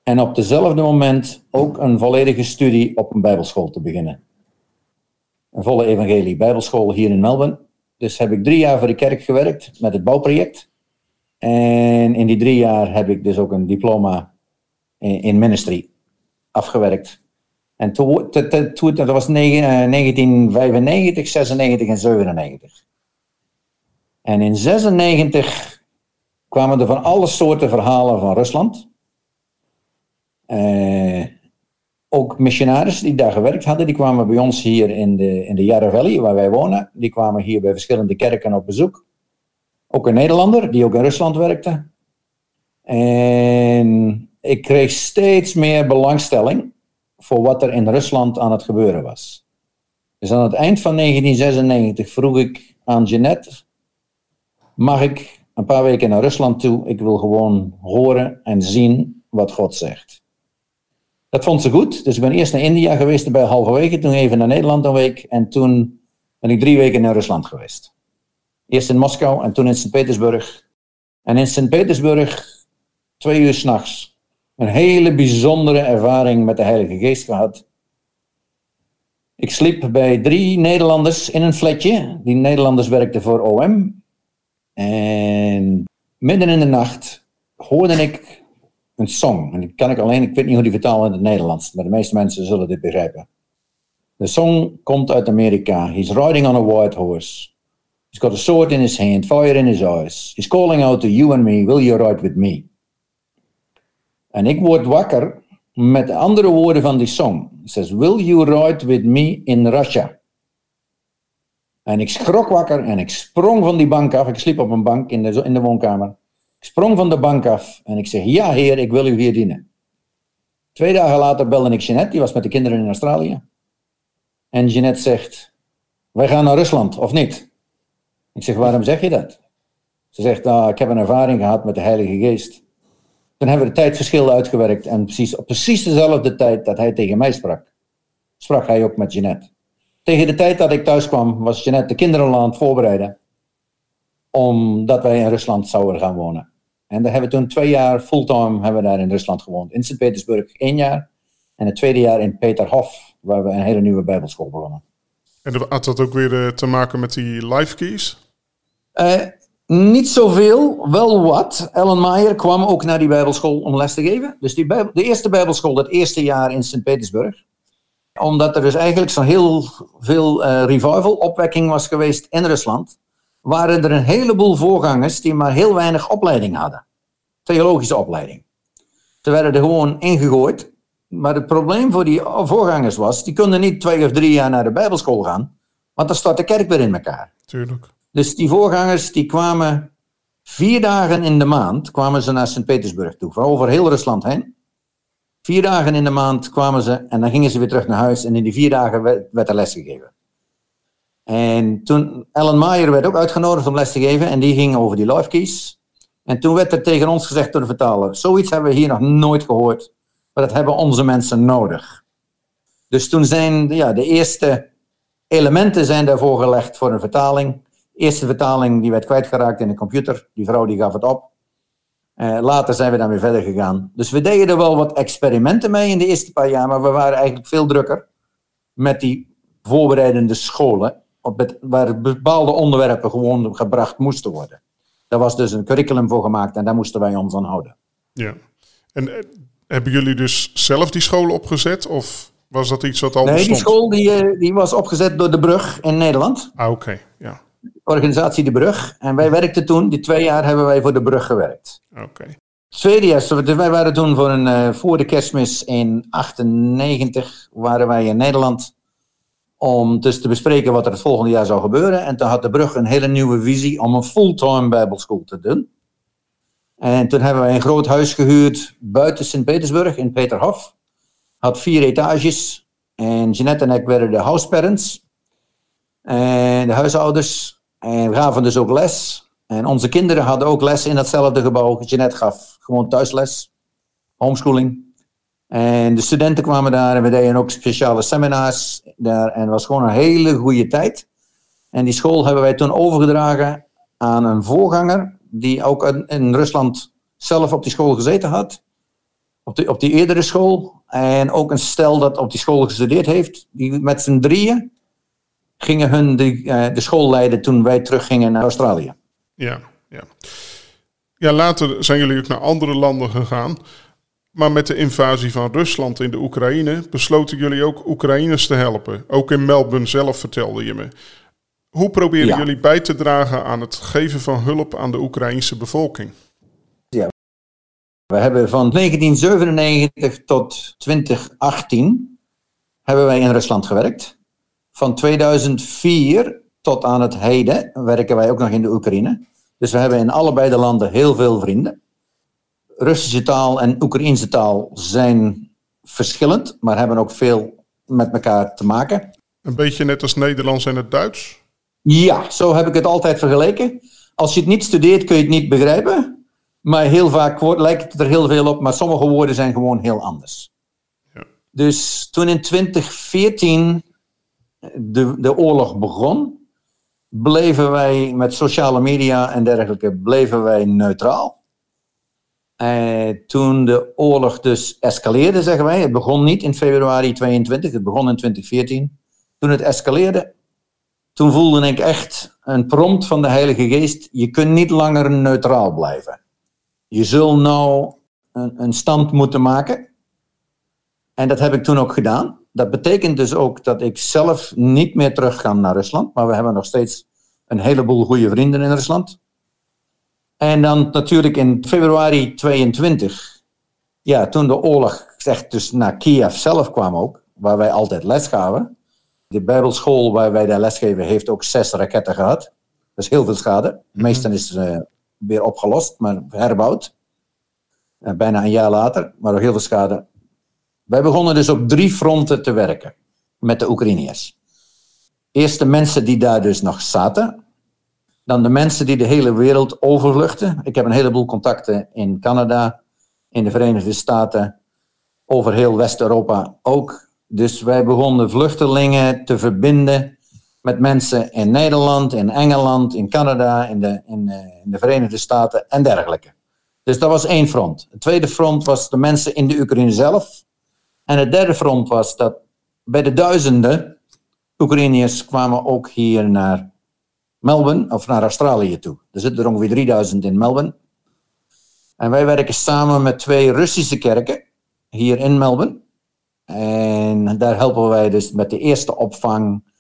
En op dezelfde moment ook een volledige studie op een bijbelschool te beginnen. Een volle evangelie bijbelschool hier in Melbourne. Dus heb ik drie jaar voor de kerk gewerkt met het bouwproject. En in die drie jaar heb ik dus ook een diploma in ministry afgewerkt. En toen, dat was 1995, 96 en 97. En in 96 kwamen er van alle soorten verhalen van Rusland. Uh, ook missionarissen die daar gewerkt hadden, die kwamen bij ons hier in de, in de Yarra Valley, waar wij wonen. Die kwamen hier bij verschillende kerken op bezoek. Ook een Nederlander, die ook in Rusland werkte. En ik kreeg steeds meer belangstelling voor wat er in Rusland aan het gebeuren was. Dus aan het eind van 1996 vroeg ik aan Jeanette, mag ik een paar weken naar Rusland toe? Ik wil gewoon horen en zien wat God zegt. Dat vond ze goed. Dus ik ben eerst naar India geweest, bij halverwege. Toen even naar Nederland een week. En toen ben ik drie weken naar Rusland geweest. Eerst in Moskou en toen in Sint-Petersburg. En in Sint-Petersburg, twee uur s'nachts, een hele bijzondere ervaring met de Heilige Geest gehad. Ik sliep bij drie Nederlanders in een flatje. Die Nederlanders werkten voor OM. En midden in de nacht hoorde ik een song. En die kan ik alleen, ik weet niet hoe die vertalen in het Nederlands, maar de meeste mensen zullen dit begrijpen. De song komt uit Amerika. He's riding on a white horse. He's got a sword in his hand, fire in his eyes. He's calling out to you and me, will you ride with me? En ik word wakker met de andere woorden van die song. He says, will you ride with me in Russia? En ik schrok wakker en ik sprong van die bank af. Ik sliep op een bank in de, in de woonkamer. Ik sprong van de bank af en ik zeg, ja heer, ik wil u hier dienen. Twee dagen later belde ik Jeanette, die was met de kinderen in Australië. En Jeanette zegt, wij gaan naar Rusland, of niet? Ik zeg, waarom zeg je dat? Ze zegt, nou, ik heb een ervaring gehad met de Heilige Geest. Toen hebben we de tijdverschil uitgewerkt en precies, op precies dezelfde tijd dat hij tegen mij sprak, sprak hij ook met Jeanette. Tegen de tijd dat ik thuis kwam, was Jeanette de kinderen aan het voorbereiden, omdat wij in Rusland zouden gaan wonen. En daar hebben we toen twee jaar fulltime hebben we daar in Rusland gewoond. In Sint-Petersburg één jaar en het tweede jaar in Peterhof, waar we een hele nieuwe bijbelschool begonnen. En had dat ook weer eh, te maken met die life keys? Uh, niet zoveel, wel wat. Ellen Meyer kwam ook naar die bijbelschool om les te geven. Dus die de eerste bijbelschool, dat eerste jaar in Sint-Petersburg. Omdat er dus eigenlijk zo heel veel uh, revival, opwekking was geweest in Rusland. Waren er een heleboel voorgangers die maar heel weinig opleiding hadden. Theologische opleiding. Ze werden er gewoon ingegooid. Maar het probleem voor die voorgangers was, die konden niet twee of drie jaar naar de bijbelschool gaan. Want dan stort de kerk weer in elkaar. Tuurlijk. Dus die voorgangers die kwamen vier dagen in de maand kwamen ze naar Sint-Petersburg toe, over heel Rusland heen. Vier dagen in de maand kwamen ze en dan gingen ze weer terug naar huis en in die vier dagen werd, er les gegeven. En toen, Ellen Meyer werd ook uitgenodigd om les te geven en die ging over die life keys. En toen werd er tegen ons gezegd door de vertaler, zoiets hebben we hier nog nooit gehoord, maar dat hebben onze mensen nodig. Dus toen zijn ja, de eerste elementen zijn daarvoor gelegd voor een vertaling eerste vertaling die werd kwijtgeraakt in de computer. Die vrouw die gaf het op. Uh, later zijn we dan weer verder gegaan. Dus we deden er wel wat experimenten mee in de eerste paar jaar, maar we waren eigenlijk veel drukker met die voorbereidende scholen, op waar bepaalde onderwerpen gewoon gebracht moesten worden. Daar was dus een curriculum voor gemaakt en daar moesten wij ons aan houden. Ja, en eh, hebben jullie dus zelf die scholen opgezet of was dat iets wat al nee, bestond? die school die, eh, die was opgezet door De Brug in Nederland. Ah, oké, ja organisatie De Brug. En wij werkten toen, die twee jaar hebben wij voor De Brug gewerkt. Oké. Tweede jaar, wij waren toen voor, een, uh, voor de kerstmis in 98, waren wij in Nederland om dus te bespreken wat er het volgende jaar zou gebeuren. En toen had De Brug een hele nieuwe visie om een fulltime bijbelschool te doen. En toen hebben wij een groot huis gehuurd buiten Sint-Petersburg in Peterhof. Had vier etages. En Jeanette en ik werden de house parents. En de huishoudens. En we gaven dus ook les. En onze kinderen hadden ook les in datzelfde gebouw. Jeanette gaf gewoon thuisles. Homeschooling. En de studenten kwamen daar en we deden ook speciale seminars daar. En het was gewoon een hele goede tijd. En die school hebben wij toen overgedragen aan een voorganger, die ook in Rusland zelf op die school gezeten had. Op die, op die eerdere school. En ook een stel dat op die school gestudeerd heeft. Die met z'n drieën gingen hun de, uh, de school leiden toen wij teruggingen naar Australië. Ja, ja. Ja, later zijn jullie ook naar andere landen gegaan. Maar met de invasie van Rusland in de Oekraïne besloten jullie ook Oekraïners te helpen. Ook in Melbourne zelf vertelde je me. Hoe proberen jullie bij te dragen aan het geven van hulp aan de Oekraïnse bevolking? Ja, we hebben van 1997 tot 2018 hebben wij in Rusland gewerkt. Van 2004 tot aan het heden werken wij ook nog in de Oekraïne. Dus we hebben in allebei de landen heel veel vrienden. Russische taal en Oekraïnse taal zijn verschillend, maar hebben ook veel met elkaar te maken. Een beetje net als Nederlands en het Duits? Ja, zo heb ik het altijd vergeleken. Als je het niet studeert, kun je het niet begrijpen. Maar heel vaak lijkt het er heel veel op, maar sommige woorden zijn gewoon heel anders. Ja. Dus toen in 2014 de, de oorlog begon, bleven wij met sociale media en dergelijke bleven wij neutraal. Eh, toen de oorlog dus escaleerde, zeggen wij, het begon niet in februari 22, het begon in 2014. Toen het escaleerde, toen voelde ik echt een prompt van de Heilige Geest, je kunt niet langer neutraal blijven. Je zult nou een, een stand moeten maken. En dat heb ik toen ook gedaan dat betekent dus ook dat ik zelf niet meer terug ga naar Rusland. Maar we hebben nog steeds een heleboel goede vrienden in Rusland. En dan natuurlijk in februari 22, ja, toen de oorlog echt dus naar Kiev zelf kwam ook, waar wij altijd les gaven. De bijbelschool waar wij daar les geven heeft ook zes raketten gehad. Dat is heel veel schade. Mhm. Meestal is het uh, weer opgelost, maar herbouwd. Uh, bijna een jaar later, maar ook heel veel schade. Wij begonnen dus op drie fronten te werken met de Oekraïners. Eerst de mensen die daar dus nog zaten. Dan de mensen die de hele wereld overvluchten. Ik heb een heleboel contacten in Canada, in de Verenigde Staten, over heel West-Europa ook. Dus wij begonnen vluchtelingen te verbinden met mensen in Nederland, in Engeland, in Canada, in de, in, eh, in de Verenigde Staten en dergelijke. Dus dat was één front. Het tweede front was de mensen in de Oekraïne zelf. En het derde front was dat bij de duizenden Oekraïners kwamen ook hier naar Melbourne of naar Australië toe. Er zitten er ongeveer 3000 in Melbourne. En wij werken samen met twee Russische kerken hier in Melbourne. En daar helpen wij dus met de eerste opvang.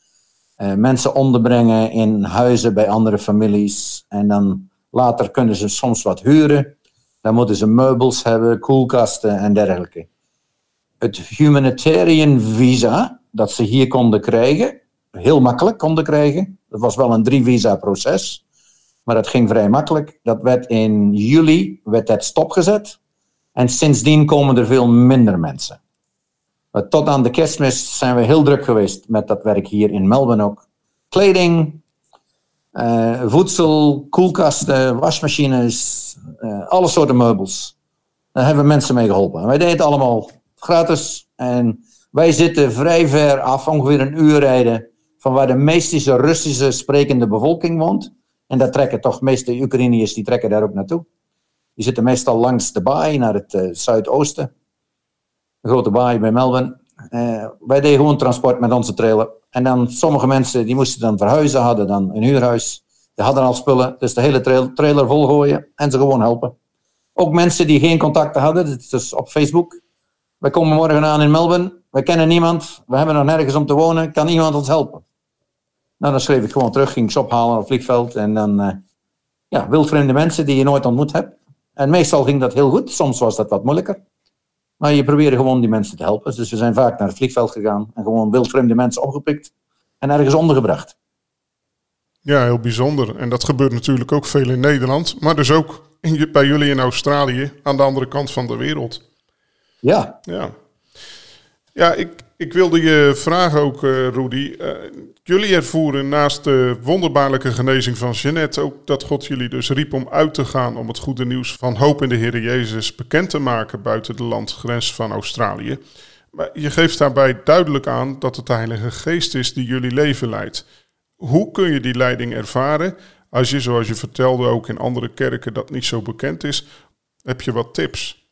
Uh, mensen onderbrengen in huizen bij andere families. En dan later kunnen ze soms wat huren. Dan moeten ze meubels hebben, koelkasten en dergelijke. Het humanitarian visa dat ze hier konden krijgen, heel makkelijk konden krijgen. Dat was wel een drie visa proces, maar dat ging vrij makkelijk. Dat werd in juli werd dat stopgezet. En sindsdien komen er veel minder mensen. Maar tot aan de kerstmis zijn we heel druk geweest met dat werk hier in Melbourne ook. Kleding, uh, voedsel, koelkasten, wasmachines, uh, alle soorten meubels. Daar hebben we mensen mee geholpen. En wij deden het allemaal gratis. En wij zitten vrij ver af, ongeveer een uur rijden, van waar de meeste Russische sprekende bevolking woont. En daar trekken toch meeste Oekraïners, die trekken daar ook naartoe. Die zitten meestal langs de baai naar het uh, zuidoosten. De grote baai bij Melbourne. Uh, wij deden gewoon transport met onze trailer. En dan sommige mensen die moesten dan verhuizen, hadden dan een huurhuis. Die hadden al spullen, dus de hele trail, trailer volgooien en ze gewoon helpen. Ook mensen die geen contacten hadden, dus op Facebook. Wij komen morgen aan in Melbourne, we kennen niemand, we hebben nog nergens om te wonen, kan iemand ons helpen? Nou, dan schreef ik gewoon terug, ging ze ophalen op het vliegveld en dan, uh, ja, wildvreemde mensen die je nooit ontmoet hebt. En meestal ging dat heel goed, soms was dat wat moeilijker. Maar je probeerde gewoon die mensen te helpen. Dus we zijn vaak naar het vliegveld gegaan en gewoon wildvreemde mensen opgepikt en ergens ondergebracht. Ja, heel bijzonder. En dat gebeurt natuurlijk ook veel in Nederland, maar dus ook in, bij jullie in Australië, aan de andere kant van de wereld. Ja. Ja, ja ik, ik wilde je vragen ook, uh, Rudy. Uh, jullie ervoeren naast de wonderbaarlijke genezing van Jeannette ook dat God jullie dus riep om uit te gaan om het goede nieuws van hoop in de Heer Jezus bekend te maken buiten de landgrens van Australië. Maar je geeft daarbij duidelijk aan dat het de Heilige Geest is die jullie leven leidt. Hoe kun je die leiding ervaren als je, zoals je vertelde, ook in andere kerken dat niet zo bekend is? Heb je wat tips?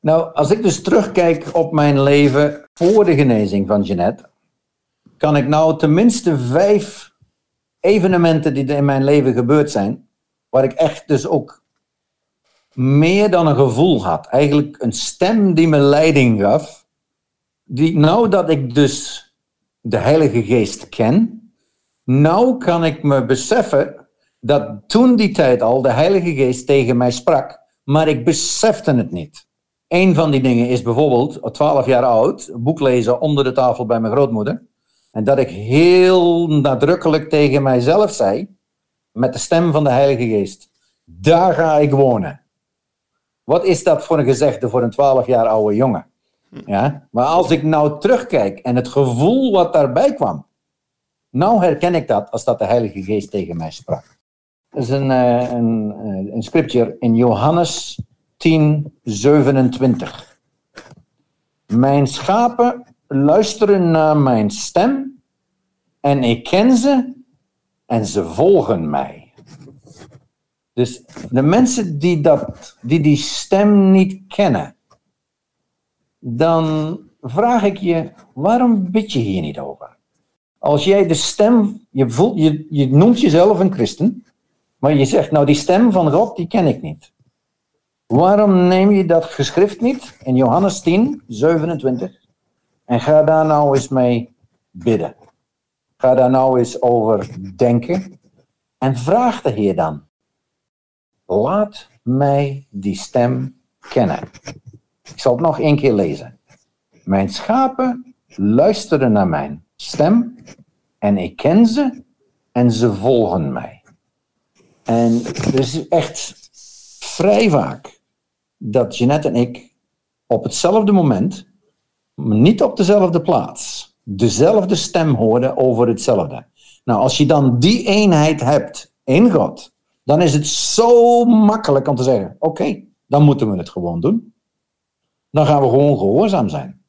Nou, als ik dus terugkijk op mijn leven voor de genezing van Jeannette, kan ik nou tenminste vijf evenementen die in mijn leven gebeurd zijn, waar ik echt dus ook meer dan een gevoel had, eigenlijk een stem die me leiding gaf, die nou dat ik dus de Heilige Geest ken, nou kan ik me beseffen dat toen die tijd al de Heilige Geest tegen mij sprak, maar ik besefte het niet. Een van die dingen is bijvoorbeeld, 12 jaar oud, boek lezen onder de tafel bij mijn grootmoeder. En dat ik heel nadrukkelijk tegen mijzelf zei, met de stem van de Heilige Geest, daar ga ik wonen. Wat is dat voor een gezegde voor een 12 jaar oude jongen? Ja? Maar als ik nou terugkijk en het gevoel wat daarbij kwam, nou herken ik dat als dat de Heilige Geest tegen mij sprak. Dat is een, uh, een, uh, een scripture in Johannes 10, 27. Mijn schapen luisteren naar mijn stem en ik ken ze en ze volgen mij. Dus de mensen die, dat, die die stem niet kennen, dan vraag ik je, waarom bid je hier niet over? Als jij de stem, je, voelt, je, je noemt jezelf een christen, maar je zegt, nou die stem van God, die ken ik niet. Waarom neem je dat geschrift niet in Johannes 10, 27 en ga daar nou eens mee bidden? Ga daar nou eens over denken en vraag de Heer dan. Laat mij die stem kennen. Ik zal het nog één keer lezen. Mijn schapen luisteren naar mijn stem en ik ken ze en ze volgen mij. En is echt vrij vaak dat Jeanette en ik op hetzelfde moment, niet op dezelfde plaats, dezelfde stem hoorden over hetzelfde. Nou, als je dan die eenheid hebt in God, dan is het zo makkelijk om te zeggen: oké, dan moeten we het gewoon doen. Dan gaan we gewoon gehoorzaam zijn.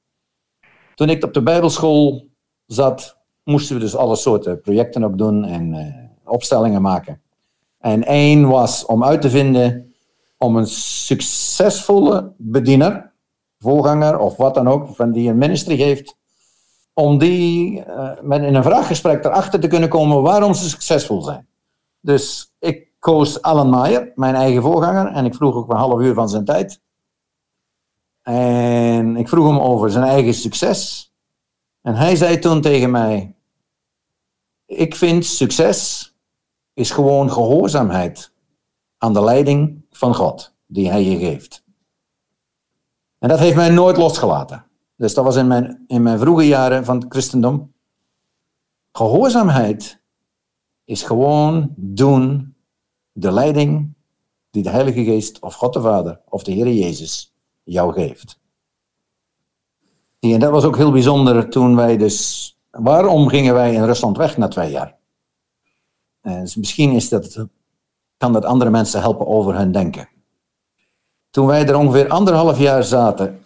Toen ik op de Bijbelschool zat, moesten we dus alle soorten projecten ook doen en uh, opstellingen maken. En één was om uit te vinden om een succesvolle bediener, voorganger of wat dan ook, van die een ministry heeft, om die uh, met in een vraaggesprek erachter te kunnen komen waarom ze succesvol zijn. Dus ik koos Alan Meyer, mijn eigen voorganger, en ik vroeg ook een half uur van zijn tijd. En ik vroeg hem over zijn eigen succes. En hij zei toen tegen mij: Ik vind succes is gewoon gehoorzaamheid aan de leiding van God die Hij je geeft. En dat heeft mij nooit losgelaten. Dus dat was in mijn, in mijn vroege jaren van het christendom. Gehoorzaamheid is gewoon doen de leiding die de Heilige Geest of God de Vader of de Heer Jezus jou geeft. En dat was ook heel bijzonder toen wij dus. Waarom gingen wij in Rusland weg na twee jaar? En misschien is dat, kan dat andere mensen helpen over hun denken. Toen wij er ongeveer anderhalf jaar zaten,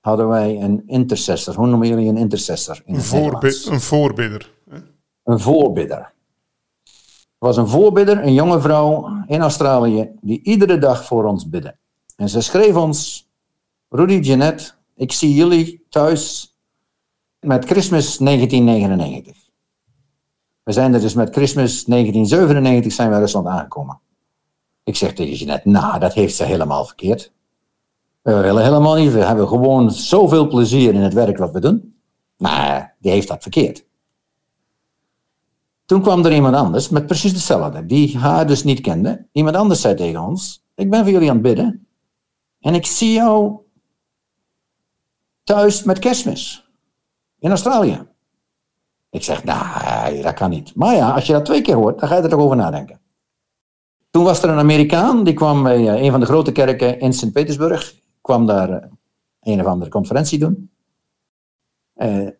hadden wij een intercessor. Hoe noemen jullie een intercessor? In een, voorbi een voorbidder. Een voorbidder. Er was een voorbidder, een jonge vrouw in Australië, die iedere dag voor ons bidde. En ze schreef ons, Rudy Jeanette, ik zie jullie thuis met Christmas 1999. We zijn er dus met Christmas 1997 zijn we Rusland aangekomen. Ik zeg tegen Jeanette, nou, dat heeft ze helemaal verkeerd. We willen helemaal niet, we hebben gewoon zoveel plezier in het werk wat we doen. Maar die heeft dat verkeerd. Toen kwam er iemand anders met precies hetzelfde, die haar dus niet kende. Iemand anders zei tegen ons, ik ben voor jullie aan het bidden. En ik zie jou thuis met kerstmis. In Australië. Ik zeg, nou, dat kan niet. Maar ja, als je dat twee keer hoort, dan ga je er toch over nadenken. Toen was er een Amerikaan, die kwam bij eh, een van de grote kerken in Sint-Petersburg. kwam daar eh, een of andere conferentie doen.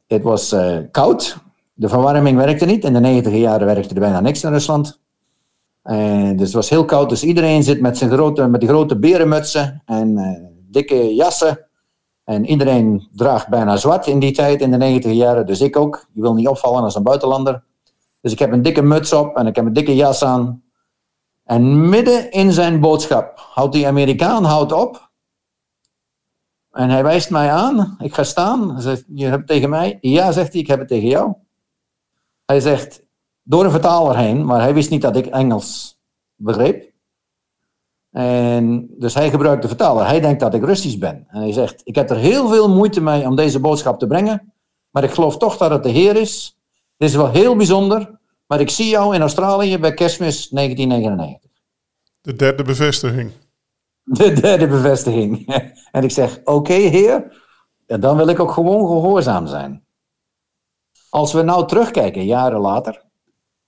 Het was koud, de verwarming werkte niet. In de negentiger jaren werkte er bijna niks in Rusland. Dus het was heel koud, dus iedereen zit met, zijn grote, met die grote berenmutsen en dikke jassen. En iedereen draagt bijna zwart in die tijd, in de 90 jaren. Dus ik ook. Je wil niet opvallen als een buitenlander. Dus ik heb een dikke muts op en ik heb een dikke jas aan. En midden in zijn boodschap houdt die Amerikaan houdt op. En hij wijst mij aan. Ik ga staan. Hij zegt, je hebt het tegen mij? Ja, zegt hij, ik heb het tegen jou. Hij zegt, door een vertaler heen, maar hij wist niet dat ik Engels begreep. En dus hij gebruikt de vertaler. Hij denkt dat ik Russisch ben. En hij zegt: Ik heb er heel veel moeite mee om deze boodschap te brengen. Maar ik geloof toch dat het de Heer is. Dit is wel heel bijzonder. Maar ik zie jou in Australië bij kerstmis 1999. De derde bevestiging. De derde bevestiging. en ik zeg: Oké, Heer. En dan wil ik ook gewoon gehoorzaam zijn. Als we nou terugkijken, jaren later.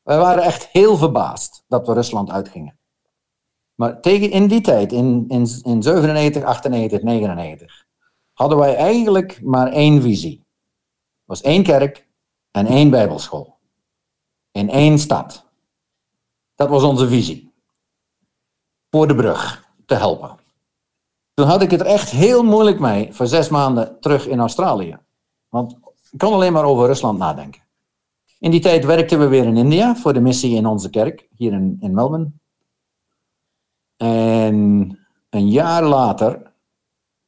Wij waren echt heel verbaasd dat we Rusland uitgingen. Maar tegen in die tijd, in, in, in 97, 98, 99, hadden wij eigenlijk maar één visie. Er was één kerk en één bijbelschool. In één stad. Dat was onze visie. Voor de brug te helpen. Toen had ik het echt heel moeilijk mee voor zes maanden terug in Australië. Want ik kon alleen maar over Rusland nadenken. In die tijd werkten we weer in India voor de missie in onze kerk, hier in, in Melbourne. En een jaar later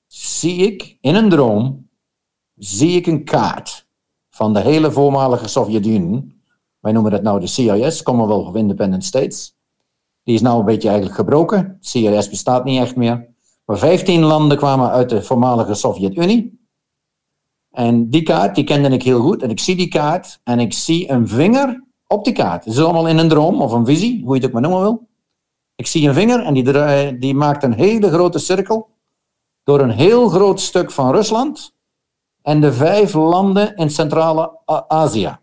zie ik in een droom zie ik een kaart van de hele voormalige Sovjet-Unie. Wij noemen dat nou de CIS, Commonwealth of Independent States. Die is nou een beetje eigenlijk gebroken. CIS bestaat niet echt meer. Maar 15 landen kwamen uit de voormalige Sovjet-Unie. En die kaart, die kende ik heel goed. En ik zie die kaart en ik zie een vinger op die kaart. Het is allemaal in een droom of een visie, hoe je het ook maar noemen wil. Ik zie een vinger en die, die maakt een hele grote cirkel door een heel groot stuk van Rusland en de vijf landen in Centrale Azië.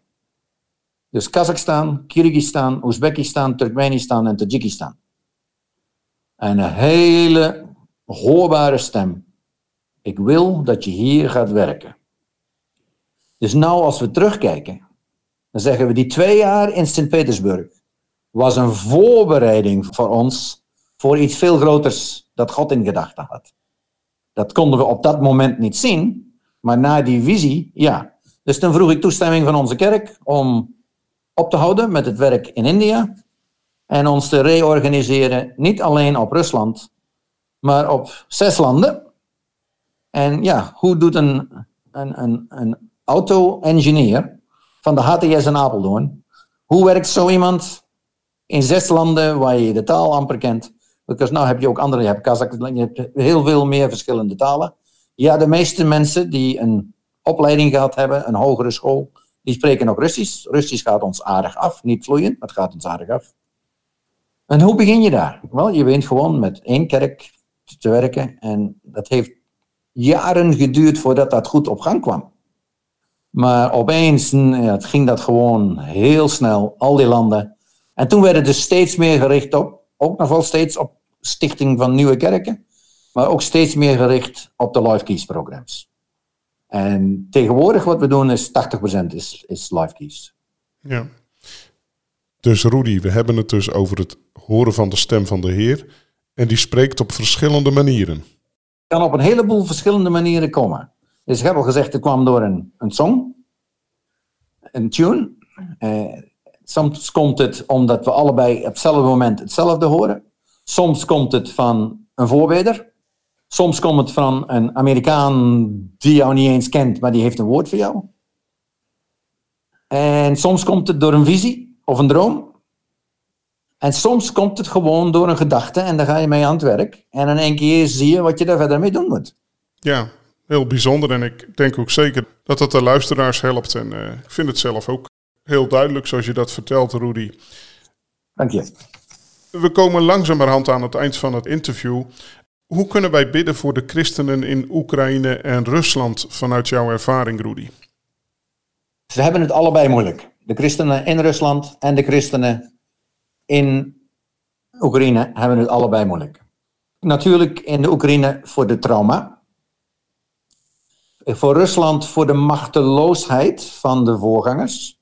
Dus Kazachstan, Kyrgyzstan, Oezbekistan, Turkmenistan en Tajikistan. En een hele hoorbare stem. Ik wil dat je hier gaat werken. Dus nou als we terugkijken, dan zeggen we die twee jaar in Sint-Petersburg was een voorbereiding voor ons voor iets veel groters dat God in gedachten had. Dat konden we op dat moment niet zien, maar na die visie, ja. Dus toen vroeg ik toestemming van onze kerk om op te houden met het werk in India en ons te reorganiseren, niet alleen op Rusland, maar op zes landen. En ja, hoe doet een, een, een, een auto-engineer van de HTS in Apeldoorn, hoe werkt zo iemand in zes landen waar je de taal amper kent? Want nou heb je ook andere, je hebt je hebt heel veel meer verschillende talen. Ja, de meeste mensen die een opleiding gehad hebben, een hogere school, die spreken ook Russisch. Russisch gaat ons aardig af, niet vloeiend, maar het gaat ons aardig af. En hoe begin je daar? Wel, je begint gewoon met één kerk te werken en dat heeft jaren geduurd voordat dat goed op gang kwam. Maar opeens ja, ging dat gewoon heel snel, al die landen. En toen werd het dus steeds meer gericht op, ook nog wel steeds op stichting van nieuwe kerken, maar ook steeds meer gericht op de Life Keys programs. En tegenwoordig wat we doen is 80% is, is Life Keys. Ja. Dus Rudy, we hebben het dus over het horen van de stem van de Heer. En die spreekt op verschillende manieren. Kan op een heleboel verschillende manieren komen. Dus ik heb al gezegd, het kwam door een, een song, een tune. Eh, soms komt het omdat we allebei op hetzelfde moment hetzelfde horen. Soms komt het van een voorbeder. Soms komt het van een Amerikaan die jou niet eens kent, maar die heeft een woord voor jou. En soms komt het door een visie of een droom. En soms komt het gewoon door een gedachte en daar ga je mee aan het werk. En in één keer zie je wat je daar verder mee doen moet. Ja, heel bijzonder. En ik denk ook zeker dat dat de luisteraars helpt. En uh, ik vind het zelf ook heel duidelijk zoals je dat vertelt, Rudy. Dank je. We komen langzamerhand aan het eind van het interview. Hoe kunnen wij bidden voor de christenen in Oekraïne en Rusland vanuit jouw ervaring, Rudy? Ze hebben het allebei moeilijk. De christenen in Rusland en de christenen in Oekraïne hebben het allebei moeilijk. Natuurlijk in de Oekraïne voor de trauma. Voor Rusland voor de machteloosheid van de voorgangers.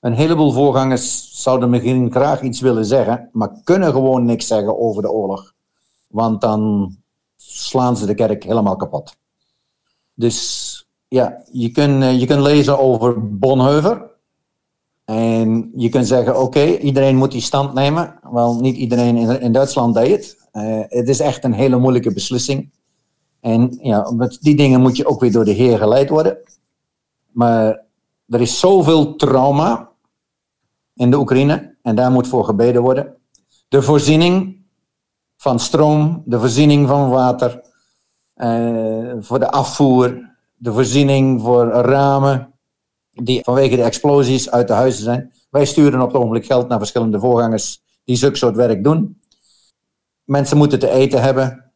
Een heleboel voorgangers zouden misschien graag iets willen zeggen, maar kunnen gewoon niks zeggen over de oorlog. Want dan slaan ze de kerk helemaal kapot. Dus ja, je kunt, eh, je kunt lezen over Bonhoeffer. En je kunt zeggen, oké, iedereen moet die stand nemen. Wel, niet iedereen in, in Duitsland deed het. Uh, het is echt een hele moeilijke beslissing. En ja, met die dingen moet je ook weer door de Heer geleid worden. Maar er is zoveel trauma in de Oekraïne en daar moet voor gebeden worden. De voorziening van stroom, de voorziening van water, uh, voor de afvoer, de voorziening voor ramen die vanwege de explosies uit de huizen zijn. Wij sturen op het ogenblik geld naar verschillende voorgangers die zulke soort werk doen. Mensen moeten te eten hebben.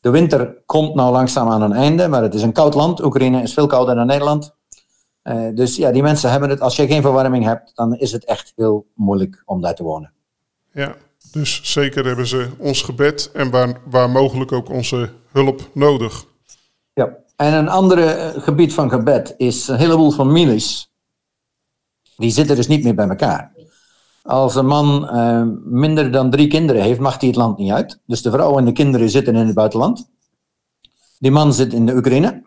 De winter komt nou langzaam aan een einde, maar het is een koud land. Oekraïne is veel kouder dan Nederland. Uh, dus ja, die mensen hebben het. Als je geen verwarming hebt, dan is het echt heel moeilijk om daar te wonen. Ja, dus zeker hebben ze ons gebed en waar, waar mogelijk ook onze hulp nodig. Ja, en een ander eh, gebied van gebed is een heleboel families. Die zitten dus niet meer bij elkaar. Als een man uh, minder dan drie kinderen heeft, mag hij het land niet uit. Dus de vrouw en de kinderen zitten in het buitenland. Die man zit in de Oekraïne.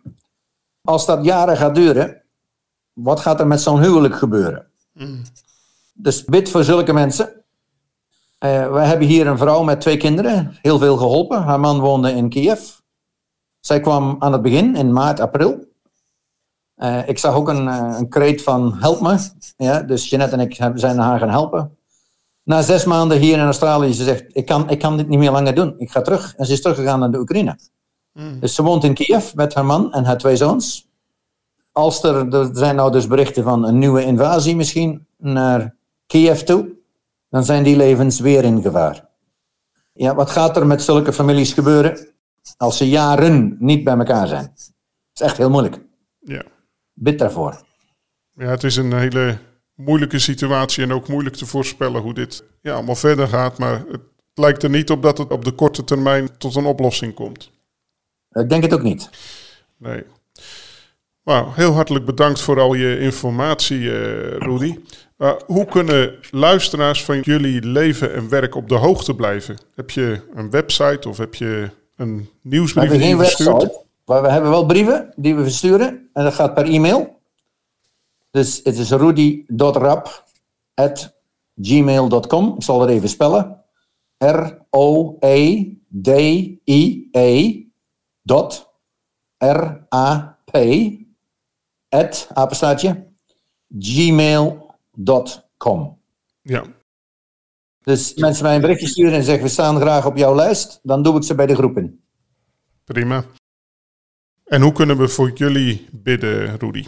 Als dat jaren gaat duren, wat gaat er met zo'n huwelijk gebeuren? Mm. Dus bid voor zulke mensen. Uh, we hebben hier een vrouw met twee kinderen, heel veel geholpen. Haar man woonde in Kiev. Zij kwam aan het begin, in maart, april. Uh, ik zag ook een, uh, een kreet van help me. Ja, dus Jeanette en ik zijn haar gaan helpen. Na zes maanden hier in Australië, ze zegt, ik kan, ik kan dit niet meer langer doen. Ik ga terug. En ze is teruggegaan naar de Oekraïne. Mm. Dus ze woont in Kiev met haar man en haar twee zoons. Als er, er zijn nou dus berichten van een nieuwe invasie misschien naar Kiev toe, dan zijn die levens weer in gevaar. Ja, wat gaat er met zulke families gebeuren als ze jaren niet bij elkaar zijn? Dat is echt heel moeilijk. Ja. Bid daarvoor. Ja, het is een hele moeilijke situatie en ook moeilijk te voorspellen hoe dit ja, allemaal verder gaat. Maar het lijkt er niet op dat het op de korte termijn tot een oplossing komt. Ik denk het ook niet. Nee. Nou, heel hartelijk bedankt voor al je informatie, uh, Rudy. Uh, hoe kunnen luisteraars van jullie leven en werk op de hoogte blijven? Heb je een website of heb je een nieuwsbrief we hebben die je Website, maar we hebben wel brieven die we versturen en dat gaat per e-mail. Dus het is rudy.rap.gmail.com. Ik zal het even spellen. R-O-E-D-I-E dot R-A-P at apenstaatje gmail.com. Ja. Dus mensen mij een berichtje sturen en zeggen we staan graag op jouw lijst, dan doe ik ze bij de groepen. Prima. En hoe kunnen we voor jullie bidden, Rudy?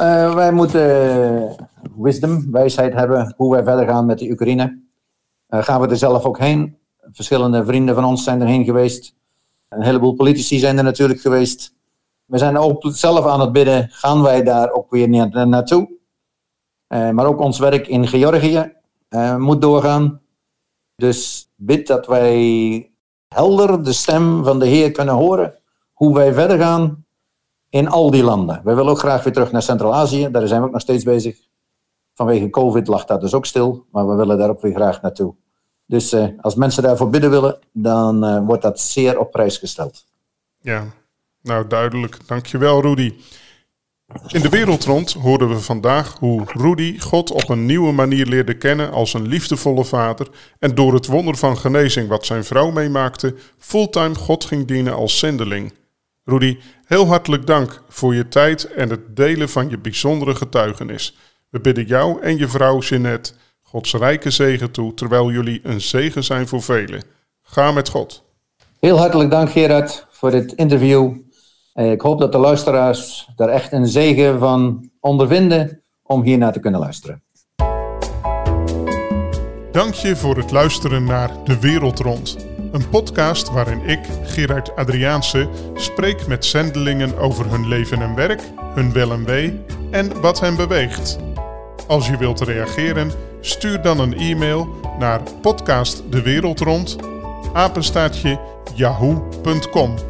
Uh, wij moeten wisdom, wijsheid hebben hoe wij verder gaan met de Oekraïne. Uh, gaan we er zelf ook heen? Verschillende vrienden van ons zijn erheen geweest. Een heleboel politici zijn er natuurlijk geweest. We zijn ook zelf aan het bidden, gaan wij daar ook weer na naartoe? Uh, maar ook ons werk in Georgië moet doorgaan. Dus bid dat wij helder de stem van de Heer kunnen horen. Hoe wij verder gaan in al die landen. Wij willen ook graag weer terug naar Centraal-Azië. Daar zijn we ook nog steeds bezig. Vanwege COVID lag dat dus ook stil. Maar we willen daar ook weer graag naartoe. Dus uh, als mensen daarvoor bidden willen, dan wordt dat zeer op prijs gesteld. Ja, nou duidelijk. Dankjewel Rudy. In de wereld rond hoorden we vandaag hoe Rudy God op een nieuwe manier leerde kennen als een liefdevolle vader en door het wonder van genezing wat zijn vrouw meemaakte, fulltime God ging dienen als zendeling. Rudy, heel hartelijk dank voor je tijd en het delen van je bijzondere getuigenis. We bidden jou en je vrouw Jeanette Gods rijke zegen toe, terwijl jullie een zegen zijn voor velen. Ga met God. Heel hartelijk dank Gerard voor dit interview. Ik hoop dat de luisteraars daar echt een zegen van ondervinden om hiernaar te kunnen luisteren. Dank je voor het luisteren naar De Wereld Rond. Een podcast waarin ik, Gerard Adriaanse, spreek met zendelingen over hun leven en werk, hun wel en wee en wat hen beweegt. Als je wilt reageren, stuur dan een e-mail naar podcastdewereldrond yahoo.com.